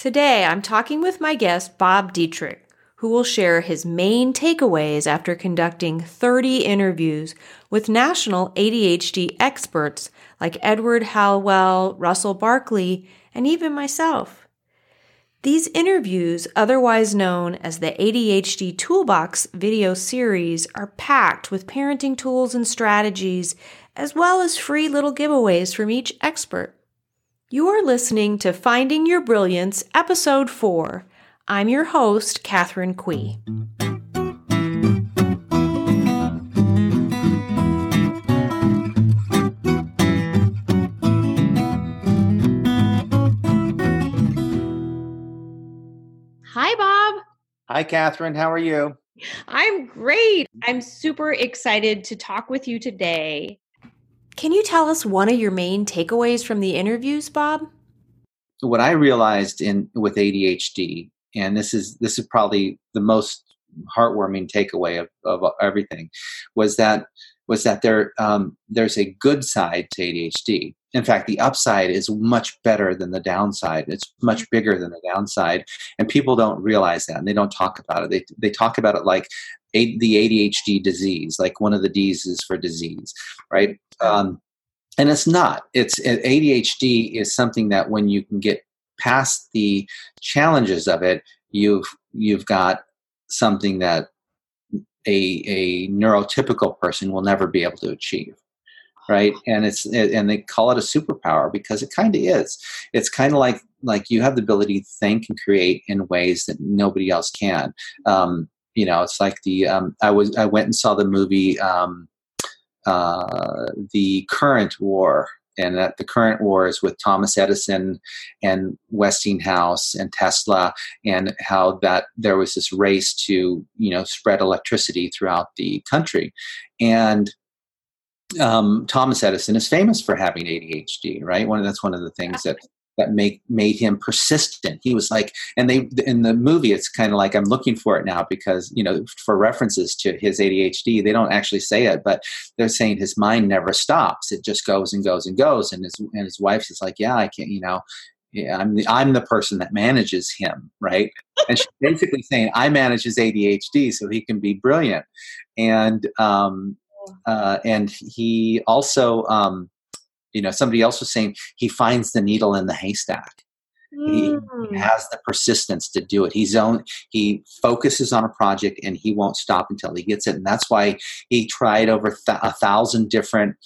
Today, I'm talking with my guest, Bob Dietrich, who will share his main takeaways after conducting 30 interviews with national ADHD experts like Edward Hallowell, Russell Barkley, and even myself. These interviews, otherwise known as the ADHD Toolbox video series, are packed with parenting tools and strategies, as well as free little giveaways from each expert. You are listening to Finding Your Brilliance, Episode 4. I'm your host, Katherine Quie. Hi, Bob. Hi, Katherine. How are you? I'm great. I'm super excited to talk with you today. Can you tell us one of your main takeaways from the interviews, Bob? What I realized in with ADHD, and this is this is probably the most heartwarming takeaway of, of everything, was that was that there um, there's a good side to ADHD. In fact, the upside is much better than the downside. It's much bigger than the downside, and people don't realize that, and they don't talk about it. They they talk about it like a, the ADHD disease, like one of the D's is for disease, right? Um, and it's not. It's ADHD is something that when you can get past the challenges of it, you've you've got something that a a neurotypical person will never be able to achieve right? And it's and they call it a superpower because it kind of is. It's kind of like like you have the ability to think and create in ways that nobody else can. Um, you know it's like the um, i was i went and saw the movie um, uh, the current war and that the current war is with thomas edison and westinghouse and tesla and how that there was this race to you know spread electricity throughout the country. And um, Thomas Edison is famous for having ADHD, right? One that's one of the things that that make made him persistent. He was like, and they in the movie, it's kind of like I'm looking for it now because you know for references to his ADHD, they don't actually say it, but they're saying his mind never stops. It just goes and goes and goes. And his and his wife is like, yeah, I can't, you know. Yeah, I'm the I'm the person that manages him, right? And she's basically saying I manage his ADHD so he can be brilliant, and um, uh, and he also um, you know somebody else was saying he finds the needle in the haystack mm. he, he, hmm. has the persistence to do it he's own he focuses on a project and he won't stop until he gets it and that's why he tried over th- a thousand different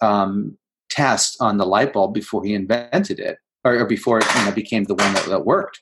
um, tests on the light bulb before he invented it or, or before it you know, became the one that, that worked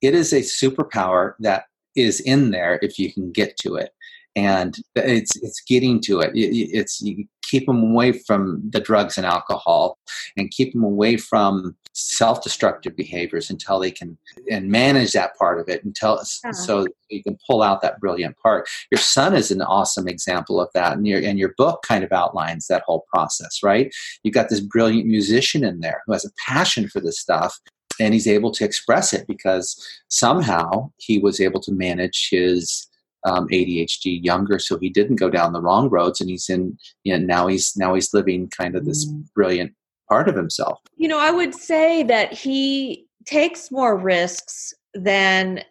it is a superpower that is in there if you can get to it and it's it's getting to it. It's you keep them away from the drugs and alcohol, and keep them away from self-destructive behaviors until they can and manage that part of it until uh-huh. so you can pull out that brilliant part. Your son is an awesome example of that, and your and your book kind of outlines that whole process. Right? You've got this brilliant musician in there who has a passion for this stuff, and he's able to express it because somehow he was able to manage his um, ADHD younger, so he didn't go down the wrong roads, and he's in. You know, now he's now he's living kind of this mm. brilliant part of himself. You know, I would say that he takes more risks than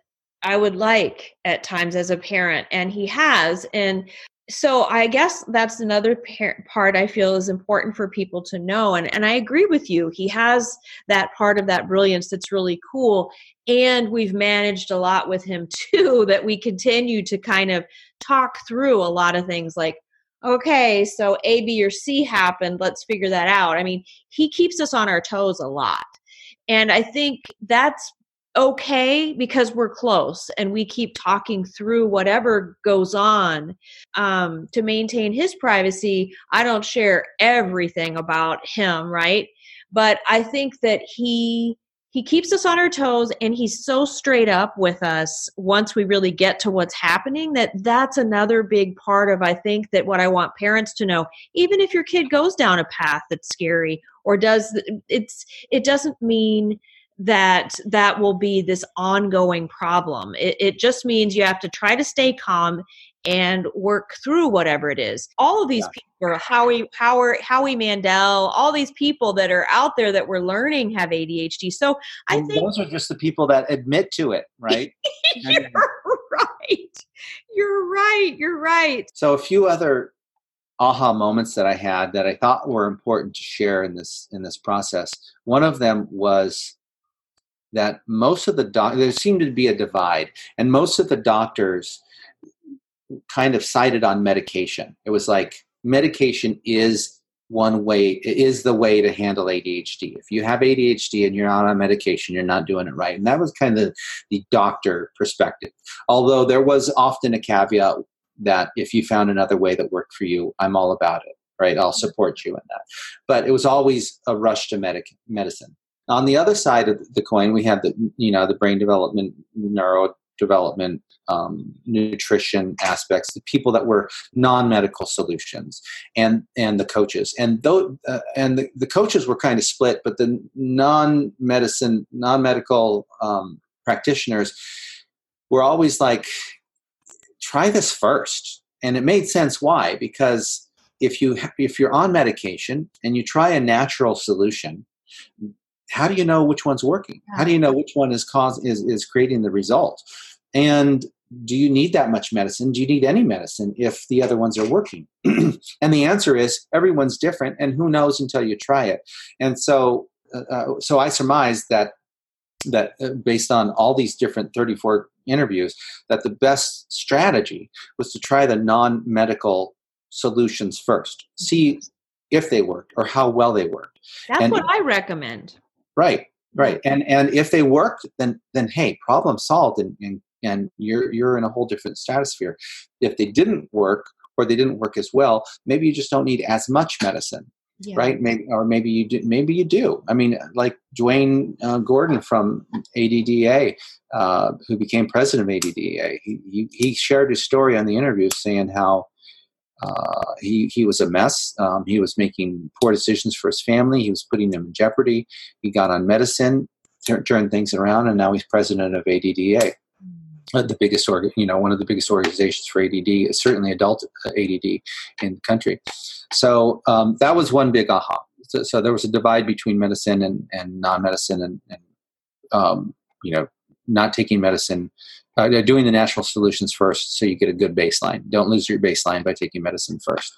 I would like at times as a parent, and he has. And so I guess that's another par- part I feel is important for people to know. And, and I agree with you. He has that part of that brilliance that's really cool. And we've managed a lot with him too, that we continue to kind of talk through a lot of things like, okay, so A, B, or C happened. Let's figure that out. I mean, he keeps us on our toes a lot. And I think that's okay because we're close and we keep talking through whatever goes on um, to maintain his privacy i don't share everything about him right? But i think that he he keeps us on our toes and he's so straight up with us once we really get to what's happening that that's another big part of i think that what i want parents to know. Even if your kid goes down a path that's scary or does it's it doesn't mean that that will be this ongoing problem. It, it just means you have to try to stay calm and work through whatever it is. All of these yeah. people, Howie, Howard, Howie Mandel, all these people that are out there that we're learning have ADHD. So I think those are just the people that admit to it, right? You're right. You're right. You're right. So a few other aha moments that I had that I thought were important to share in this in this process. One of them was that most of the doc there seemed to be a divide, and most of the doctors kind of sided on medication. It was like medication is one way is the way to handle ADHD. If you have ADHD and you're not on medication, you're not doing it right. And that was kind of the doctor perspective. Although there was often a caveat that if you found another way that worked for you, I'm all about it, right? I'll support you in that. But it was always a rush to medic- medicine. On the other side of the coin, we had the you know the brain development, neuro development, um, nutrition aspects, the people that were non-medical solutions, and and the coaches, and though uh, and the, the coaches were kind of split, but the non-medicine, non-medical um, practitioners were always like, try this first, and it made sense why because if you if you're on medication and you try a natural solution how do you know which one's working? How do you know which one is cause is, is creating the result? And do you need that much medicine? Do you need any medicine if the other ones are working? and the answer is everyone's different, and who knows until you try it. And so, uh, uh so I surmise that that uh, based on all these different 34 interviews, that the best strategy was to try the non-medical solutions first, see if they worked or how well they worked. That's and, what I recommend. Right, right. And and if they work, then then hey, problem solved, and and, and you're you're in a whole different stratosphere. If they didn't work or they didn't work as well, maybe you just don't need as much medicine. Yeah. right maybe or maybe you do maybe you do i mean like Duane uh, gordon from ADDA, uh, who became president of ADDA, he, he, he shared his story on the interview saying how uh, he he was a mess. Um, he was making poor decisions for his family. He was putting them in jeopardy. He got on medicine, turned things around, and now he's president of ADDA, uh, the biggest org, you know, one of the biggest organizations for ADD, certainly adult ADD in the country. So um, that was one big aha. So, so, there was a divide between medicine and, and non-medicine, and, and um, you know, not taking medicine uh, doing the natural solutions first so you get a good baseline. Don't lose your baseline by taking medicine first.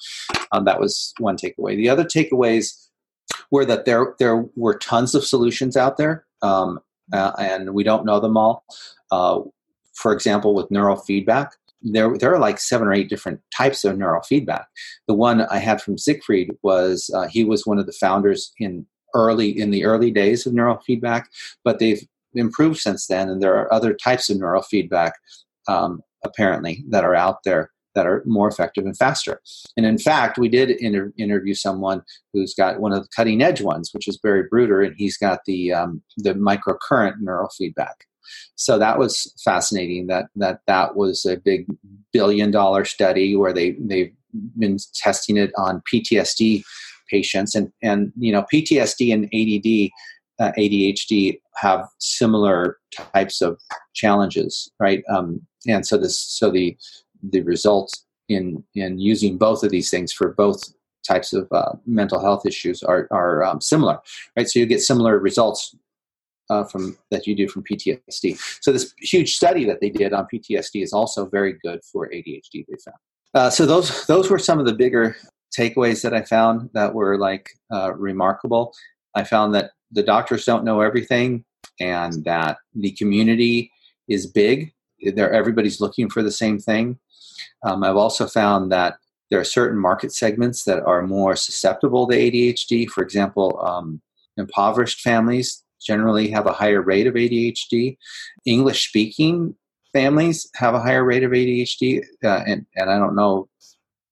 Um, that was one takeaway. The other takeaways were that there there were tons of solutions out there, um, uh, and we don't know them all. Uh, for example, with neurofeedback, there there are like seven or eight different types of neurofeedback. The one I had from Siegfried was uh, he was one of the founders in early in the early days of neurofeedback, but they've improved since then, and there are other types of neurofeedback um, apparently that are out there that are more effective and faster. And in fact, we did inter- interview someone who's got one of the cutting edge ones, which is Barry Bruder, and he's got the um, the microcurrent neurofeedback. So that was fascinating. That that that was a big billion dollar study where they they've been testing it on PTSD patients, and and you know PTSD and ADD uh, ADHD have similar types of challenges, right? Um, and so this, so the the results in in using both of these things for both types of uh, mental health issues are are um, similar, right? So you get similar results uh, from that you do from PTSD. So this huge study that they did on PTSD is also very good for ADHD. They found. Uh, so those those were some of the bigger takeaways that I found that were like uh, remarkable. I found that the doctors don't know everything and that the community is big. They're, everybody's looking for the same thing. Um, I've also found that there are certain market segments that are more susceptible to ADHD. For example, um, impoverished families generally have a higher rate of ADHD. English speaking families have a higher rate of ADHD, uh, and, and I don't know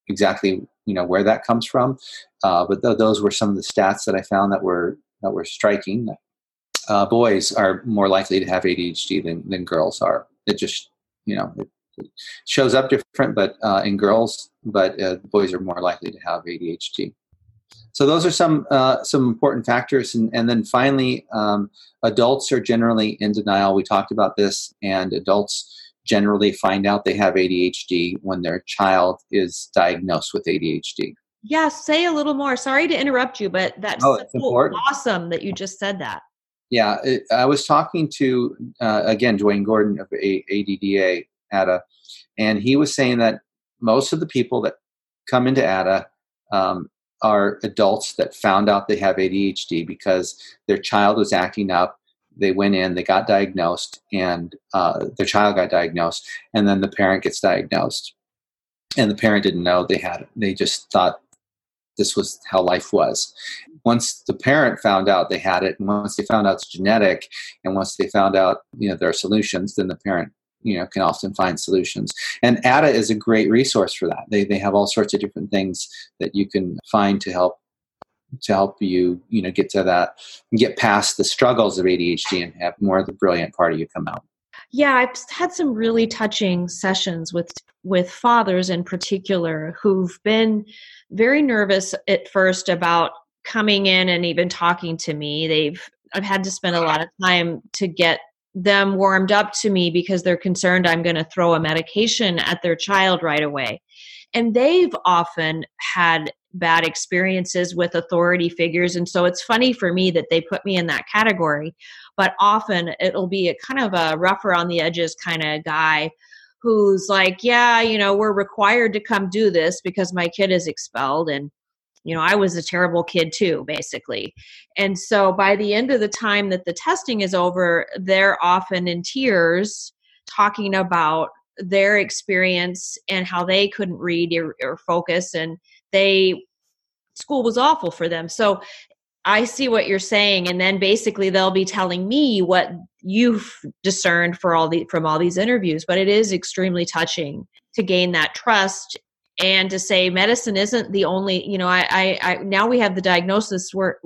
exactly you know where that comes from, uh, but th- those were some of the stats that I found that were that we're striking. Uh, boys are more likely to have ADHD than, than girls are. It just, you know, it, shows up different, but uh, in girls, but uh, boys are more likely to have ADHD. So those are some uh, some important factors, and, and then finally, um, adults are generally in denial. We talked about this, and adults generally find out they have ADHD when their child is diagnosed with ADHD. Yeah, say a little more. Sorry to interrupt you, but that's oh, so awesome that you just said that. Yeah, it, I was talking to uh, again Duane Gordon of a- ADDA ADA, and he was saying that most of the people that come into ADA um, are adults that found out they have ADHD because their child was acting up. They went in, they got diagnosed, and uh, their child got diagnosed, and then the parent gets diagnosed, and the parent didn't know they had it. They just thought this was how life was. Once the parent found out they had it, and once they found out it's genetic, and once they found out you know there are solutions, then the parent you know can often find solutions. And ADA is a great resource for that. They they have all sorts of different things that you can find to help to help you you know get to that get past the struggles of ADHD and have more of the brilliant part of you come out. Yeah, I've had some really touching sessions with with fathers in particular who've been very nervous at first about coming in and even talking to me. They've I've had to spend a lot of time to get them warmed up to me because they're concerned I'm going to throw a medication at their child right away. And they've often had bad experiences with authority figures. And so it's funny for me that they put me in that category. But often it'll be a kind of a rougher on the edges kind of guy who's like, yeah, you know, we're required to come do this because my kid is expelled. And, you know, I was a terrible kid too, basically. And so by the end of the time that the testing is over, they're often in tears talking about their experience and how they couldn't read or, or focus and they school was awful for them so I see what you're saying, and then basically they'll be telling me what you've discerned for all the from all these interviews. But it is extremely touching to gain that trust and to say medicine isn't the only. You know, I, I, I now we have the diagnosis where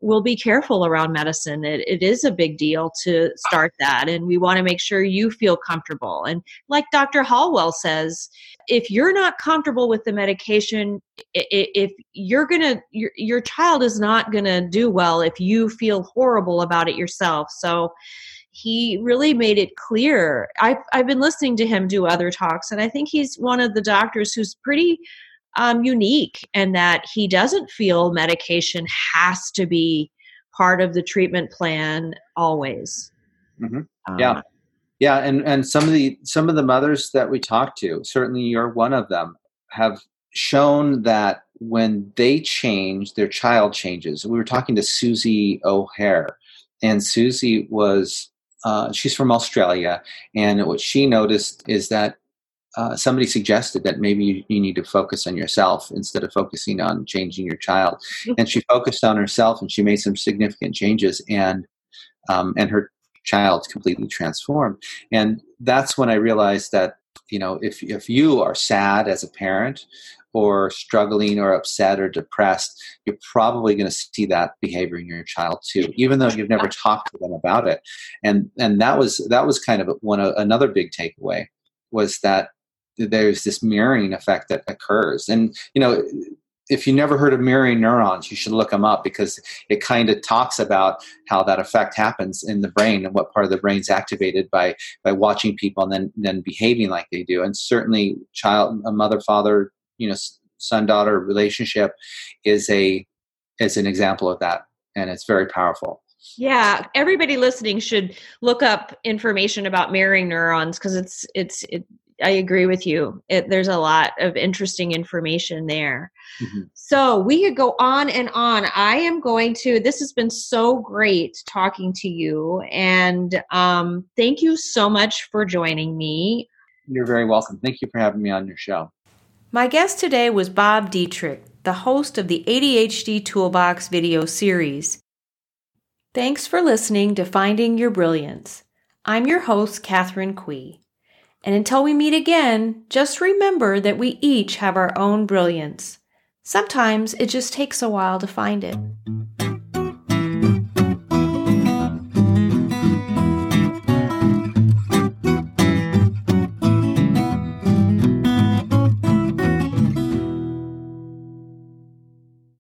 we'll be careful around medicine. It, it is a big deal to start that, and we want to make sure you feel comfortable. And like Dr. Hallowell says, if you're not comfortable with the medication, if you're gonna, your, your child is not gonna do well if you feel horrible about it yourself. So he really made it clear. I've, I've been listening to him do other talks, and I think he's one of the doctors who's pretty um, unique and that he doesn't feel medication has to be part of the treatment plan always. Mm-hmm. Yeah. Um, yeah, and, and some of the some of the mothers that we talk to, certainly you're one of them, have shown that when they change, their child changes. We were talking to Susie O'Hare, and Susie was uh, she's from Australia, and what she noticed is that uh, somebody suggested that maybe you, you, need to focus on yourself instead of focusing on changing your child. Mm-hmm. And she focused on herself, and she made some significant changes, and um, and her child completely transformed. And that's when I realized that you know if if you are sad as a parent or struggling or upset or depressed, you're probably going to see that behavior in your child too, even though you've never talked to them about it. And and that was that was kind of one another big takeaway was that there's this mirroring effect that occurs. And you know, if you never heard of mirroring neurons, you should look them up because it kind of talks about how that effect happens in the brain and what part of the brain's activated by by watching people and then then behaving like they do. And certainly, child, a mother father, you know, son daughter relationship is a is an example of that, and it's very powerful. Yeah, everybody listening should look up information about mirroring neurons because it's it's it I agree with you. It, there's a lot of interesting information there. Mm-hmm. So we could go on and on. I am going to. This has been so great talking to you, and um, thank you so much for joining me. You're very welcome. Thank you for having me on your show. My guest today was Bob Dietrich, the host of the ADHD Toolbox video series. Thanks for listening to Finding Your Brilliance. I'm your host, Katherine Quie. And until we meet again, just remember that we each have our own brilliance. Sometimes it just takes a while to find it.